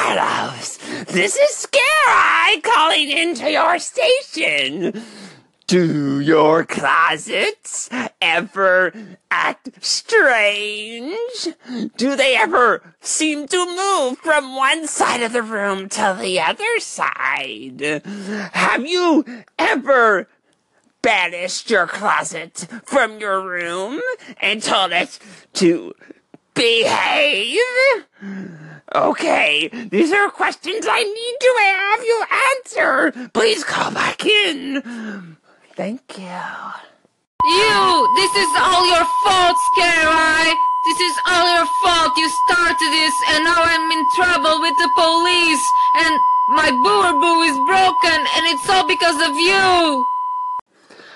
Carlos, this is Scare calling into your station. Do your closets ever act strange? Do they ever seem to move from one side of the room to the other side? Have you ever banished your closet from your room and told it to behave? Okay, these are questions I need to have you answer. Please call back in. Thank you. You! This is all your fault, Scare This is all your fault! You started this and now I'm in trouble with the police! And my boo is broken and it's all because of you!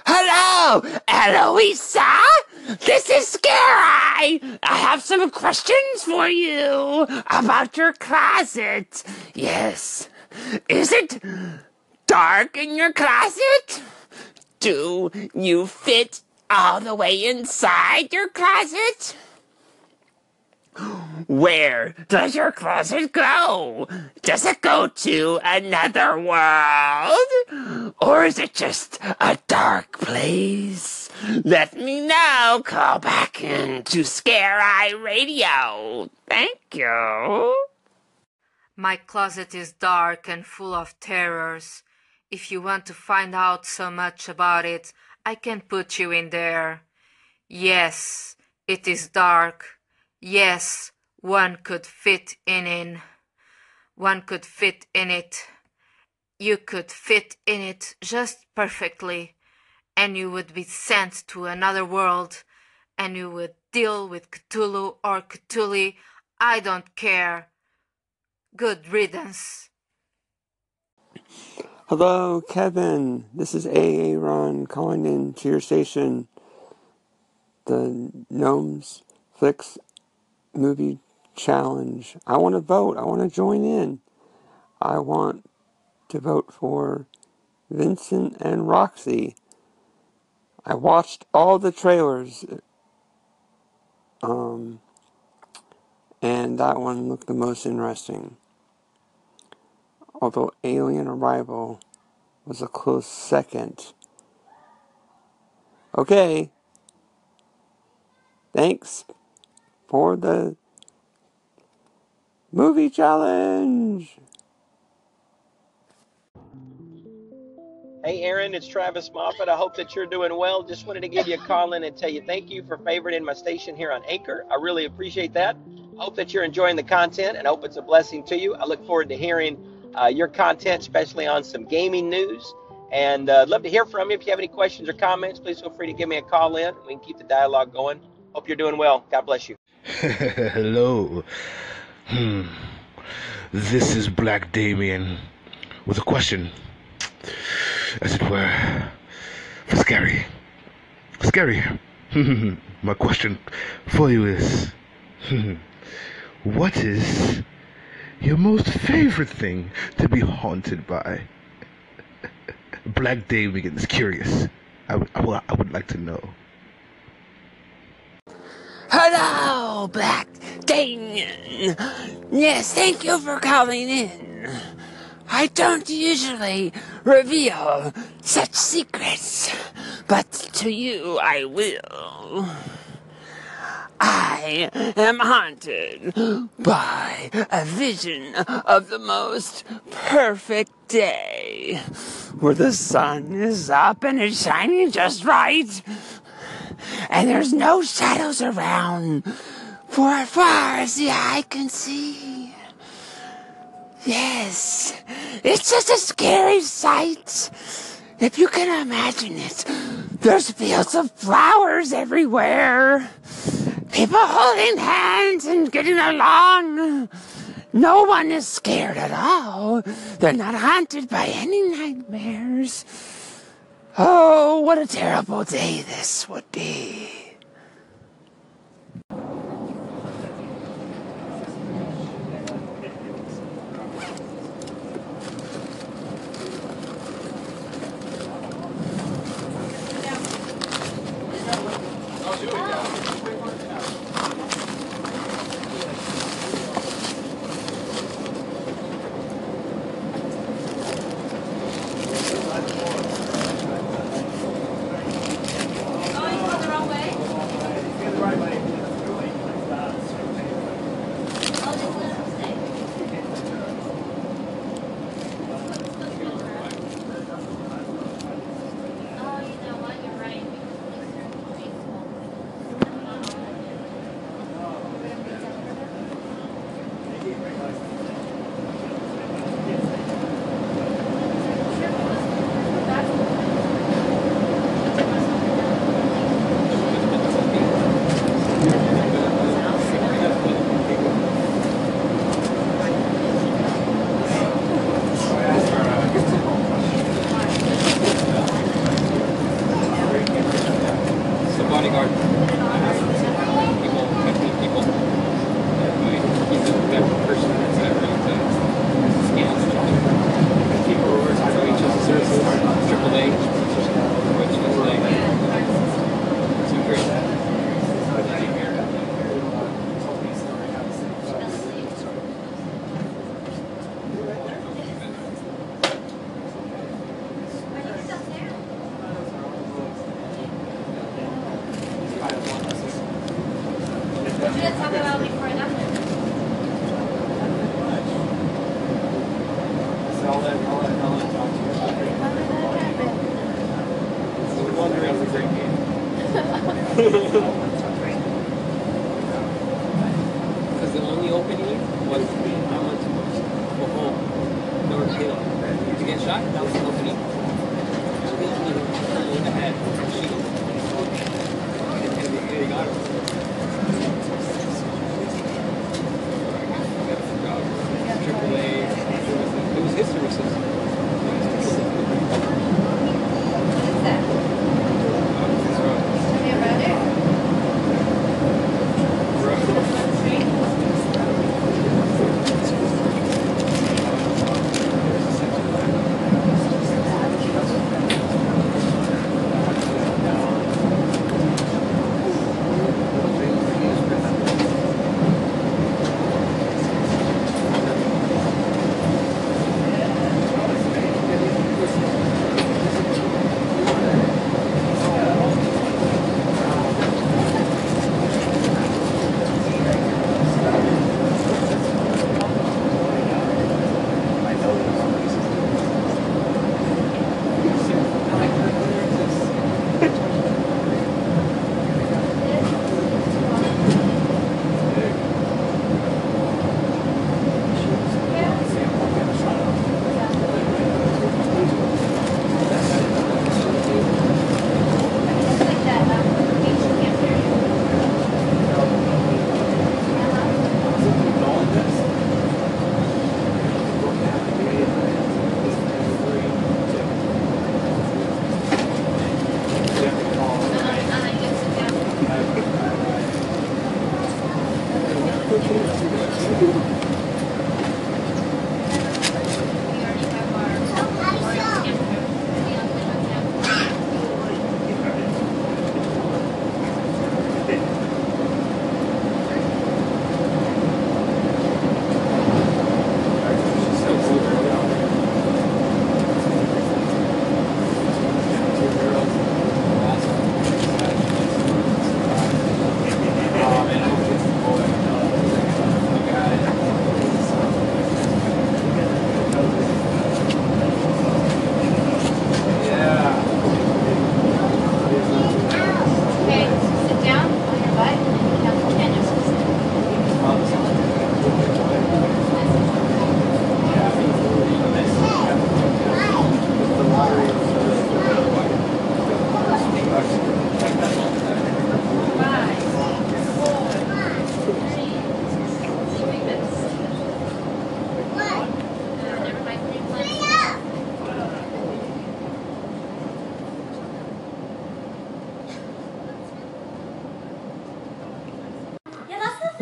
Hello, Eloisa. This is Scare Eye. I have some questions for you about your closet. Yes. Is it dark in your closet? Do you fit all the way inside your closet? Where does your closet go? Does it go to another world? Or is it just a dark place? Let me know. Call back in to Scare Eye Radio. Thank you. My closet is dark and full of terrors. If you want to find out so much about it, I can put you in there. Yes, it is dark. Yes, one could fit in in. One could fit in it. You could fit in it just perfectly, and you would be sent to another world, and you would deal with Cthulhu or Cthulhu. I don't care. Good riddance. Hello, Kevin. This is Aaron calling in to your station, the Gnomes Flicks Movie Challenge. I want to vote. I want to join in. I want to vote for Vincent and Roxy. I watched all the trailers, um, and that one looked the most interesting although Alien Arrival was a close second. Okay. Thanks for the movie challenge. Hey, Aaron, it's Travis Moffat. I hope that you're doing well. Just wanted to give you a call in and tell you thank you for favoriting my station here on Anchor. I really appreciate that. Hope that you're enjoying the content and hope it's a blessing to you. I look forward to hearing uh, your content, especially on some gaming news. And uh, love to hear from you. If you have any questions or comments, please feel free to give me a call in. We can keep the dialogue going. Hope you're doing well. God bless you. Hello. Hmm. This is Black Damien with a question, as it were, for Scary. Scary. My question for you is what is your most favorite thing to be haunted by? Black Damien is curious. I would like to know. Hello, Black Damien. Yes, thank you for calling in. I don't usually reveal such secrets, but to you I will. I am haunted by a vision of the most perfect day, where the sun is up and it's shining just right, and there's no shadows around for as far as the eye can see. Yes, it's just a scary sight. If you can imagine it, there's fields of flowers everywhere. People holding hands and getting along. No one is scared at all. They're not haunted by any nightmares. Oh, what a terrible day this would be. garden. 这个东。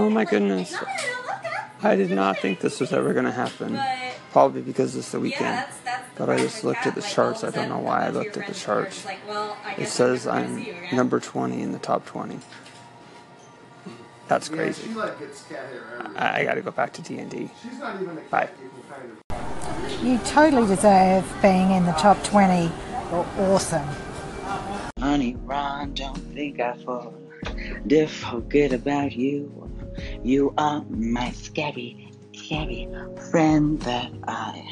Oh my goodness. I did not think this was ever going to happen. Probably because it's the weekend. But I just looked at the charts. I don't know why I looked at the charts. It says I'm number 20 in the top 20. That's crazy. I, I got to go back to D&D. Bye. You totally deserve being in the top 20. You're awesome. Honey, Ron, don't think I fall. To forget about you. You are my scabby, scabby friend that I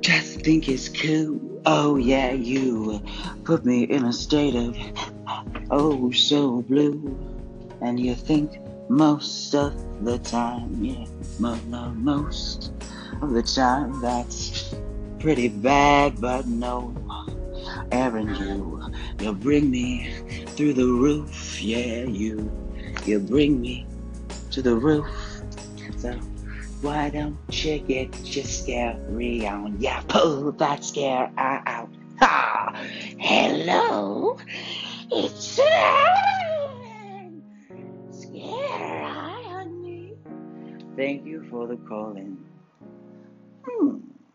just think is cool. Oh yeah, you put me in a state of oh so blue. And you think most of the time, yeah, mo- mo- most of the time that's pretty bad, but no. Aaron, you, you bring me through the roof, yeah, you, you bring me to the roof. So why don't you get your scary on? Yeah, pull that scare eye out. Ha! Hello, it's Aaron. Scare eye on me. Thank you for the calling. Hmm.